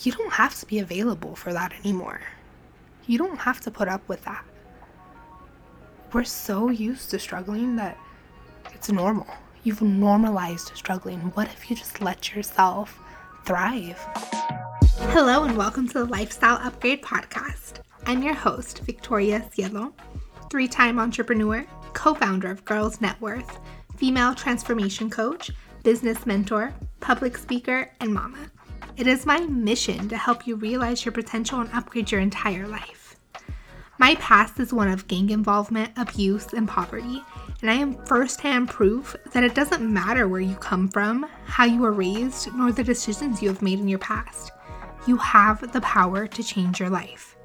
you don't have to be available for that anymore. You don't have to put up with that. We're so used to struggling that it's normal. You've normalized struggling. What if you just let yourself thrive? Hello, and welcome to the Lifestyle Upgrade Podcast. I'm your host, Victoria Cielo, three time entrepreneur, co founder of Girls Net Worth, female transformation coach, business mentor, public speaker, and mama. It is my mission to help you realize your potential and upgrade your entire life. My past is one of gang involvement, abuse, and poverty, and I am firsthand proof that it doesn't matter where you come from, how you were raised, nor the decisions you have made in your past. You have the power to change your life.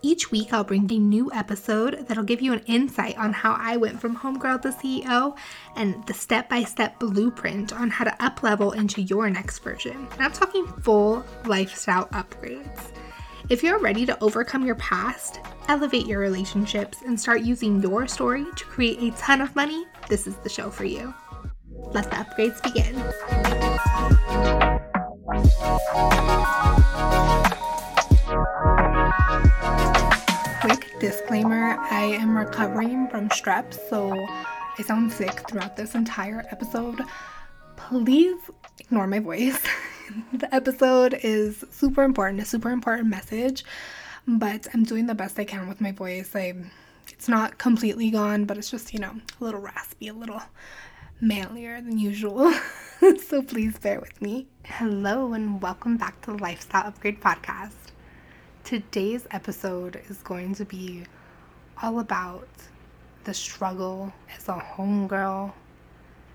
Each week, I'll bring a new episode that'll give you an insight on how I went from homegirl to CEO and the step by step blueprint on how to uplevel into your next version. And I'm talking full lifestyle upgrades. If you're ready to overcome your past, elevate your relationships, and start using your story to create a ton of money, this is the show for you. Let the upgrades begin. Disclaimer I am recovering from strep, so I sound sick throughout this entire episode. Please ignore my voice. the episode is super important, a super important message, but I'm doing the best I can with my voice. I it's not completely gone, but it's just, you know, a little raspy, a little manlier than usual. so please bear with me. Hello and welcome back to the Lifestyle Upgrade Podcast. Today's episode is going to be all about the struggle as a homegirl,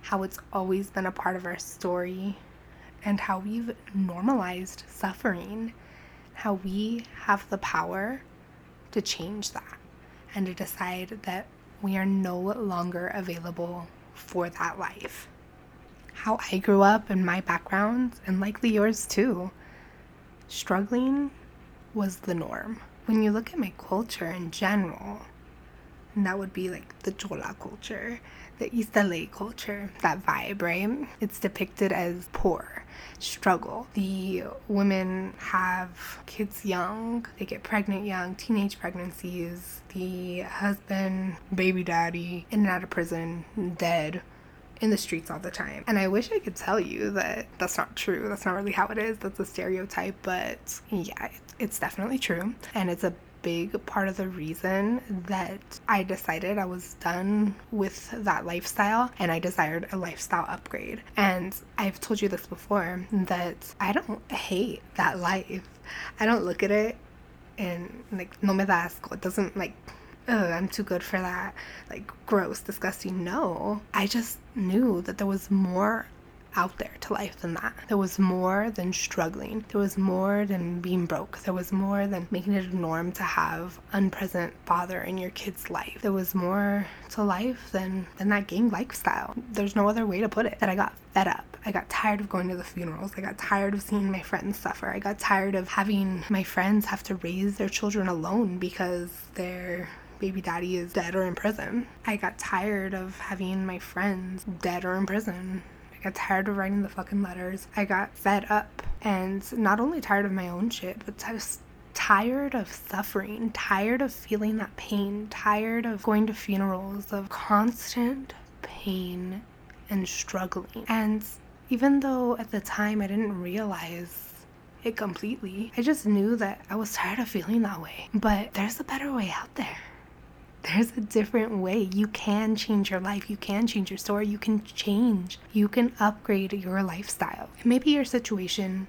how it's always been a part of our story, and how we've normalized suffering, how we have the power to change that and to decide that we are no longer available for that life. How I grew up and my background, and likely yours too, struggling was the norm. When you look at my culture in general, and that would be like the Chola culture, the East culture, that vibe, right? It's depicted as poor, struggle. The women have kids young, they get pregnant young, teenage pregnancies. The husband, baby daddy, in and out of prison, dead in the streets all the time. And I wish I could tell you that that's not true. That's not really how it is. That's a stereotype, but yeah, it's definitely true. And it's a big part of the reason that I decided I was done with that lifestyle and I desired a lifestyle upgrade. And I've told you this before that I don't hate that life. I don't look at it and like no me da asco. It doesn't like Ugh, I'm too good for that. Like, gross, disgusting. No. I just knew that there was more out there to life than that. There was more than struggling. There was more than being broke. There was more than making it a norm to have unpresent father in your kid's life. There was more to life than than that gang lifestyle. There's no other way to put it. That I got fed up. I got tired of going to the funerals. I got tired of seeing my friends suffer. I got tired of having my friends have to raise their children alone because their baby daddy is dead or in prison. I got tired of having my friends dead or in prison I got tired of writing the fucking letters. I got fed up and not only tired of my own shit, but was tired of suffering, tired of feeling that pain, tired of going to funerals, of constant pain and struggling. And even though at the time I didn't realize it completely, I just knew that I was tired of feeling that way. But there's a better way out there there's a different way. You can change your life. You can change your story. You can change. You can upgrade your lifestyle. maybe your situation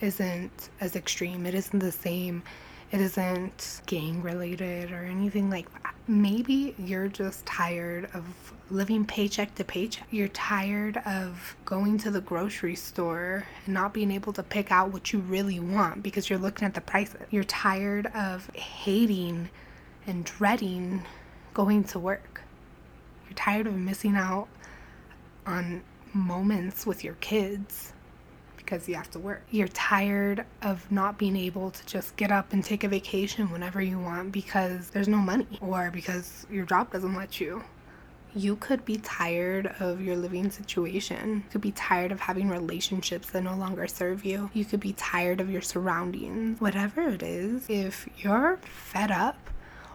isn't as extreme, it isn't the same, it isn't gang related or anything like that. Maybe you're just tired of living paycheck to paycheck. You're tired of going to the grocery store and not being able to pick out what you really want because you're looking at the prices. You're tired of hating and dreading going to work. You're tired of missing out on moments with your kids because you have to work. You're tired of not being able to just get up and take a vacation whenever you want because there's no money or because your job doesn't let you. You could be tired of your living situation. You could be tired of having relationships that no longer serve you. You could be tired of your surroundings. Whatever it is, if you're fed up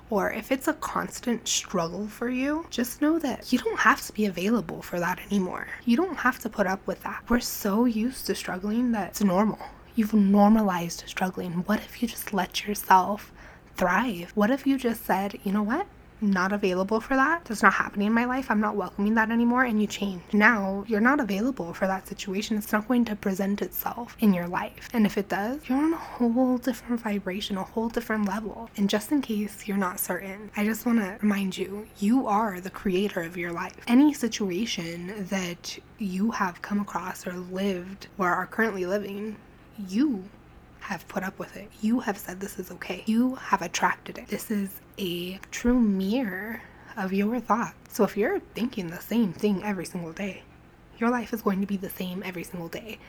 or if it's a constant struggle for you, just know that you don't have to be available for that anymore. You don't have to put up with that. We're so used to struggling that it's normal. You've normalized struggling. What if you just let yourself thrive? What if you just said, you know what? Not available for that. That's not happening in my life. I'm not welcoming that anymore. And you change. Now you're not available for that situation. It's not going to present itself in your life. And if it does, you're on a whole different vibration, a whole different level. And just in case you're not certain, I just want to remind you you are the creator of your life. Any situation that you have come across or lived or are currently living, you have put up with it. You have said this is okay. You have attracted it. This is a true mirror of your thoughts. So if you're thinking the same thing every single day, your life is going to be the same every single day.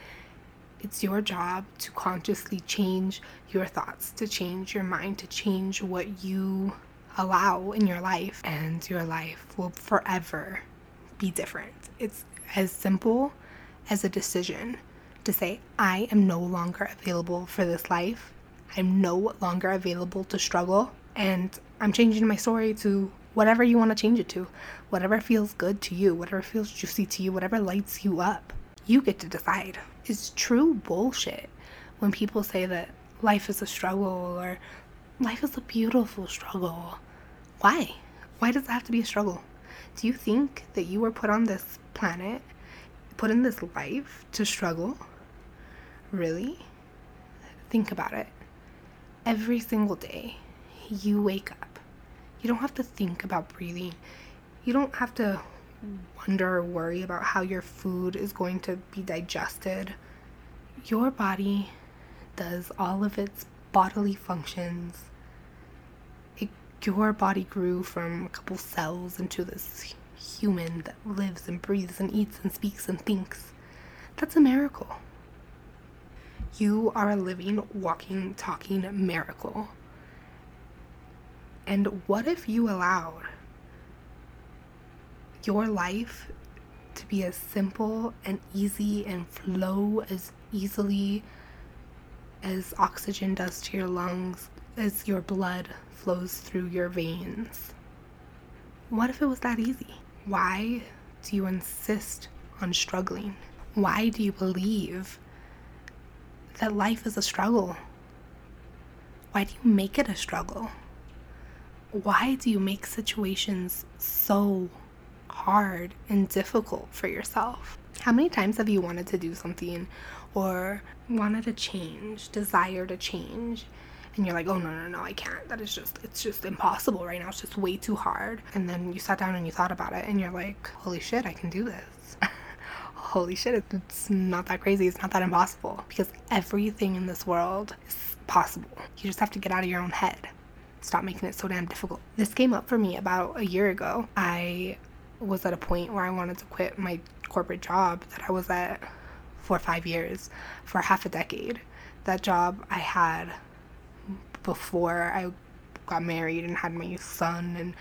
It's your job to consciously change your thoughts, to change your mind, to change what you allow in your life, and your life will forever be different. It's as simple as a decision to say, I am no longer available for this life. I'm no longer available to struggle. And I'm changing my story to whatever you want to change it to, whatever feels good to you, whatever feels juicy to you, whatever lights you up. You get to decide. It's true bullshit when people say that life is a struggle or life is a beautiful struggle. Why? Why does it have to be a struggle? Do you think that you were put on this planet, put in this life to struggle? Really? Think about it. Every single day, you wake up you don't have to think about breathing. You don't have to wonder or worry about how your food is going to be digested. Your body does all of its bodily functions. It, your body grew from a couple cells into this human that lives and breathes and eats and speaks and thinks. That's a miracle. You are a living, walking, talking miracle. And what if you allowed your life to be as simple and easy and flow as easily as oxygen does to your lungs, as your blood flows through your veins? What if it was that easy? Why do you insist on struggling? Why do you believe that life is a struggle? Why do you make it a struggle? why do you make situations so hard and difficult for yourself? How many times have you wanted to do something or wanted to change, desire to change, and you're like, oh no, no, no, I can't. That is just, it's just impossible right now. It's just way too hard. And then you sat down and you thought about it and you're like, holy shit, I can do this. holy shit, it's not that crazy. It's not that impossible because everything in this world is possible. You just have to get out of your own head stop making it so damn difficult. This came up for me about a year ago. I was at a point where I wanted to quit my corporate job that I was at for five years, for half a decade. That job I had before I got married and had my son, and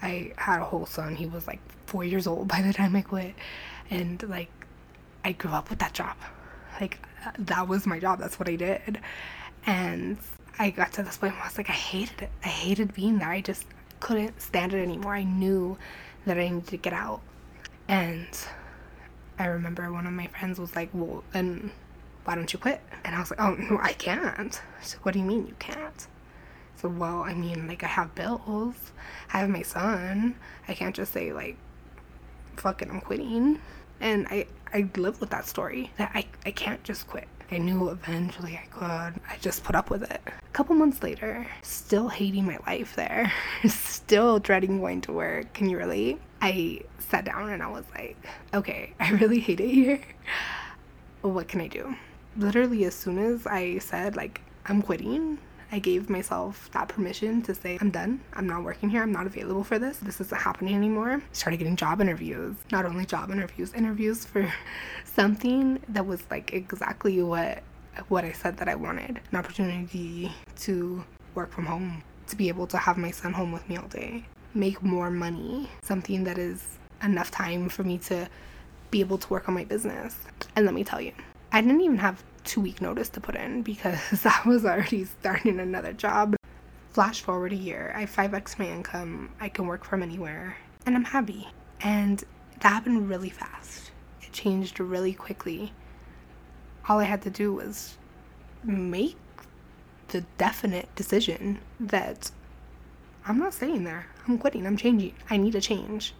I had a whole son. He was like four years old by the time I quit. And like, I grew up with that job. Like, that was my job. That's what I did. And I got to this point where I was like, I hated it. I hated being there. I just couldn't stand it anymore. I knew that I needed to get out. And I remember one of my friends was like, Well, then why don't you quit? And I was like, Oh, no, I can't. She's like, What do you mean you can't? So, well, I mean, like, I have bills. I have my son. I can't just say, like, fucking, I'm quitting. And I, I live with that story that I, I can't just quit. I knew eventually I could. I just put up with it. A couple months later, still hating my life there, still dreading going to work. Can you relate? I sat down and I was like, okay, I really hate it here. What can I do? Literally, as soon as I said, like, I'm quitting, I gave myself that permission to say, I'm done. I'm not working here. I'm not available for this. This isn't happening anymore. Started getting job interviews. Not only job interviews, interviews for something that was like exactly what what I said that I wanted. An opportunity to work from home, to be able to have my son home with me all day, make more money, something that is enough time for me to be able to work on my business. And let me tell you, I didn't even have two week notice to put in because I was already starting another job. Flash forward a year, I 5x my income, I can work from anywhere, and I'm happy. And that happened really fast. It changed really quickly. All I had to do was make the definite decision that I'm not staying there. I'm quitting. I'm changing. I need a change.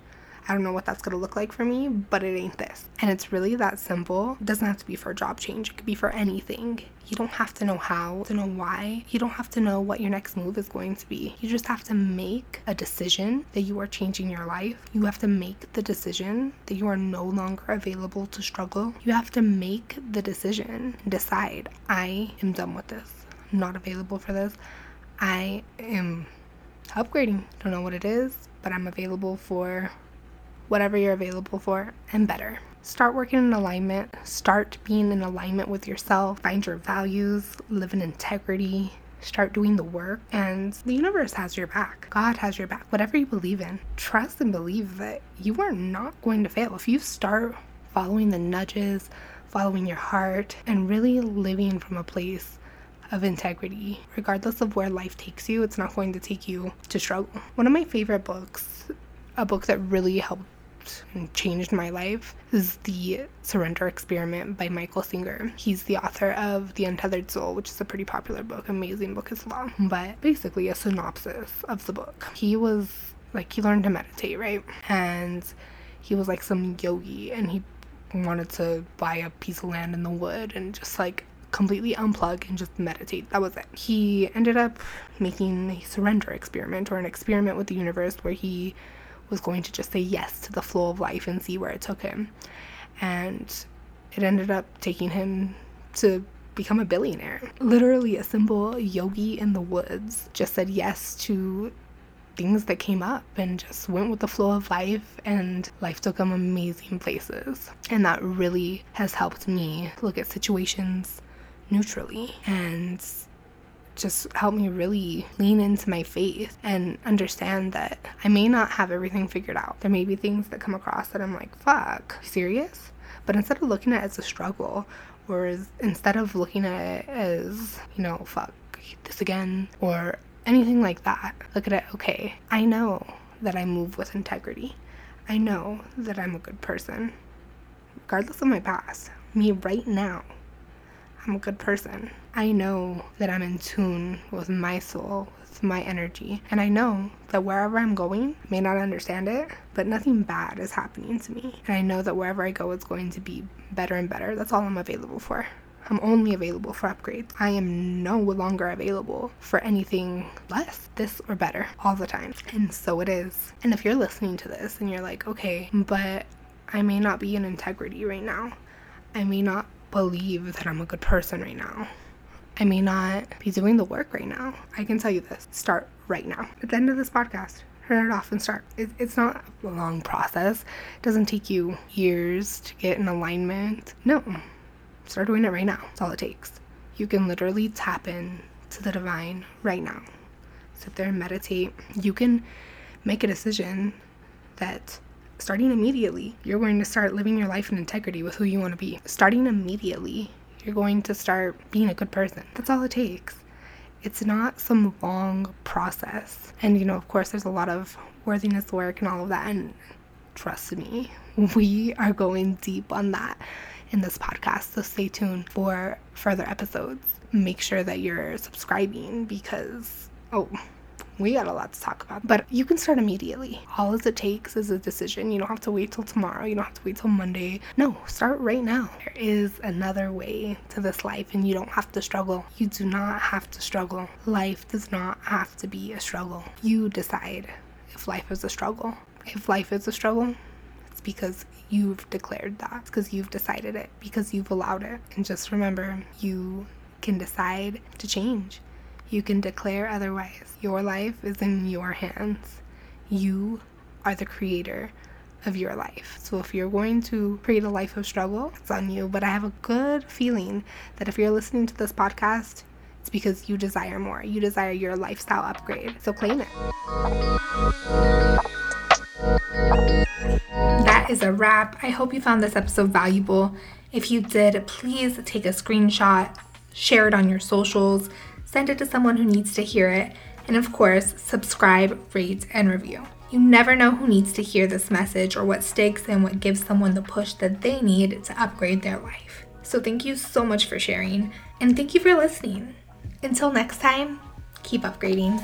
I don't know what that's gonna look like for me, but it ain't this. And it's really that simple. It doesn't have to be for a job change, it could be for anything. You don't have to know how, to know why. You don't have to know what your next move is going to be. You just have to make a decision that you are changing your life. You have to make the decision that you are no longer available to struggle. You have to make the decision, decide, I am done with this. I'm not available for this. I am upgrading. Don't know what it is, but I'm available for whatever you're available for and better. Start working in alignment, start being in alignment with yourself, find your values, live in integrity, start doing the work, and the universe has your back. God has your back. Whatever you believe in, trust and believe that you are not going to fail. If you start following the nudges, following your heart, and really living from a place of integrity, regardless of where life takes you, it's not going to take you to struggle. One of my favorite books, a book that really helped and changed my life is The Surrender Experiment by Michael Singer. He's the author of The Untethered Soul, which is a pretty popular book, amazing book as well. But basically, a synopsis of the book. He was like, he learned to meditate, right? And he was like some yogi and he wanted to buy a piece of land in the wood and just like completely unplug and just meditate. That was it. He ended up making a surrender experiment or an experiment with the universe where he was going to just say yes to the flow of life and see where it took him. And it ended up taking him to become a billionaire. Literally, a simple yogi in the woods just said yes to things that came up and just went with the flow of life, and life took him amazing places. And that really has helped me look at situations neutrally and just helped me really lean into my faith and understand that I may not have everything figured out. There may be things that come across that I'm like, fuck, serious? But instead of looking at it as a struggle, or as, instead of looking at it as, you know, fuck, this again, or anything like that, look at it, okay, I know that I move with integrity. I know that I'm a good person, regardless of my past. Me right now, I'm a good person. I know that I'm in tune with my soul, with my energy. And I know that wherever I'm going, I may not understand it, but nothing bad is happening to me. And I know that wherever I go, it's going to be better and better. That's all I'm available for. I'm only available for upgrades. I am no longer available for anything less, this or better all the time. And so it is. And if you're listening to this and you're like, okay, but I may not be in integrity right now, I may not believe that I'm a good person right now. I may not be doing the work right now. I can tell you this start right now. At the end of this podcast, turn it off and start. It, it's not a long process, it doesn't take you years to get in alignment. No, start doing it right now. That's all it takes. You can literally tap in to the divine right now. Sit there and meditate. You can make a decision that starting immediately, you're going to start living your life in integrity with who you want to be. Starting immediately, you're going to start being a good person. That's all it takes. It's not some long process. And, you know, of course, there's a lot of worthiness work and all of that. And trust me, we are going deep on that in this podcast. So stay tuned for further episodes. Make sure that you're subscribing because, oh, we got a lot to talk about. But you can start immediately. All it takes is a decision. You don't have to wait till tomorrow. You don't have to wait till Monday. No, start right now. There is another way to this life, and you don't have to struggle. You do not have to struggle. Life does not have to be a struggle. You decide if life is a struggle. If life is a struggle, it's because you've declared that. Because you've decided it, because you've allowed it. And just remember, you can decide to change. You can declare otherwise. Your life is in your hands. You are the creator of your life. So if you're going to create a life of struggle, it's on you. But I have a good feeling that if you're listening to this podcast, it's because you desire more. You desire your lifestyle upgrade. So claim it. That is a wrap. I hope you found this episode valuable. If you did, please take a screenshot, share it on your socials, send it to someone who needs to hear it, and of course, subscribe, rate, and review. You never know who needs to hear this message or what stakes and what gives someone the push that they need to upgrade their life. So, thank you so much for sharing, and thank you for listening. Until next time, keep upgrading.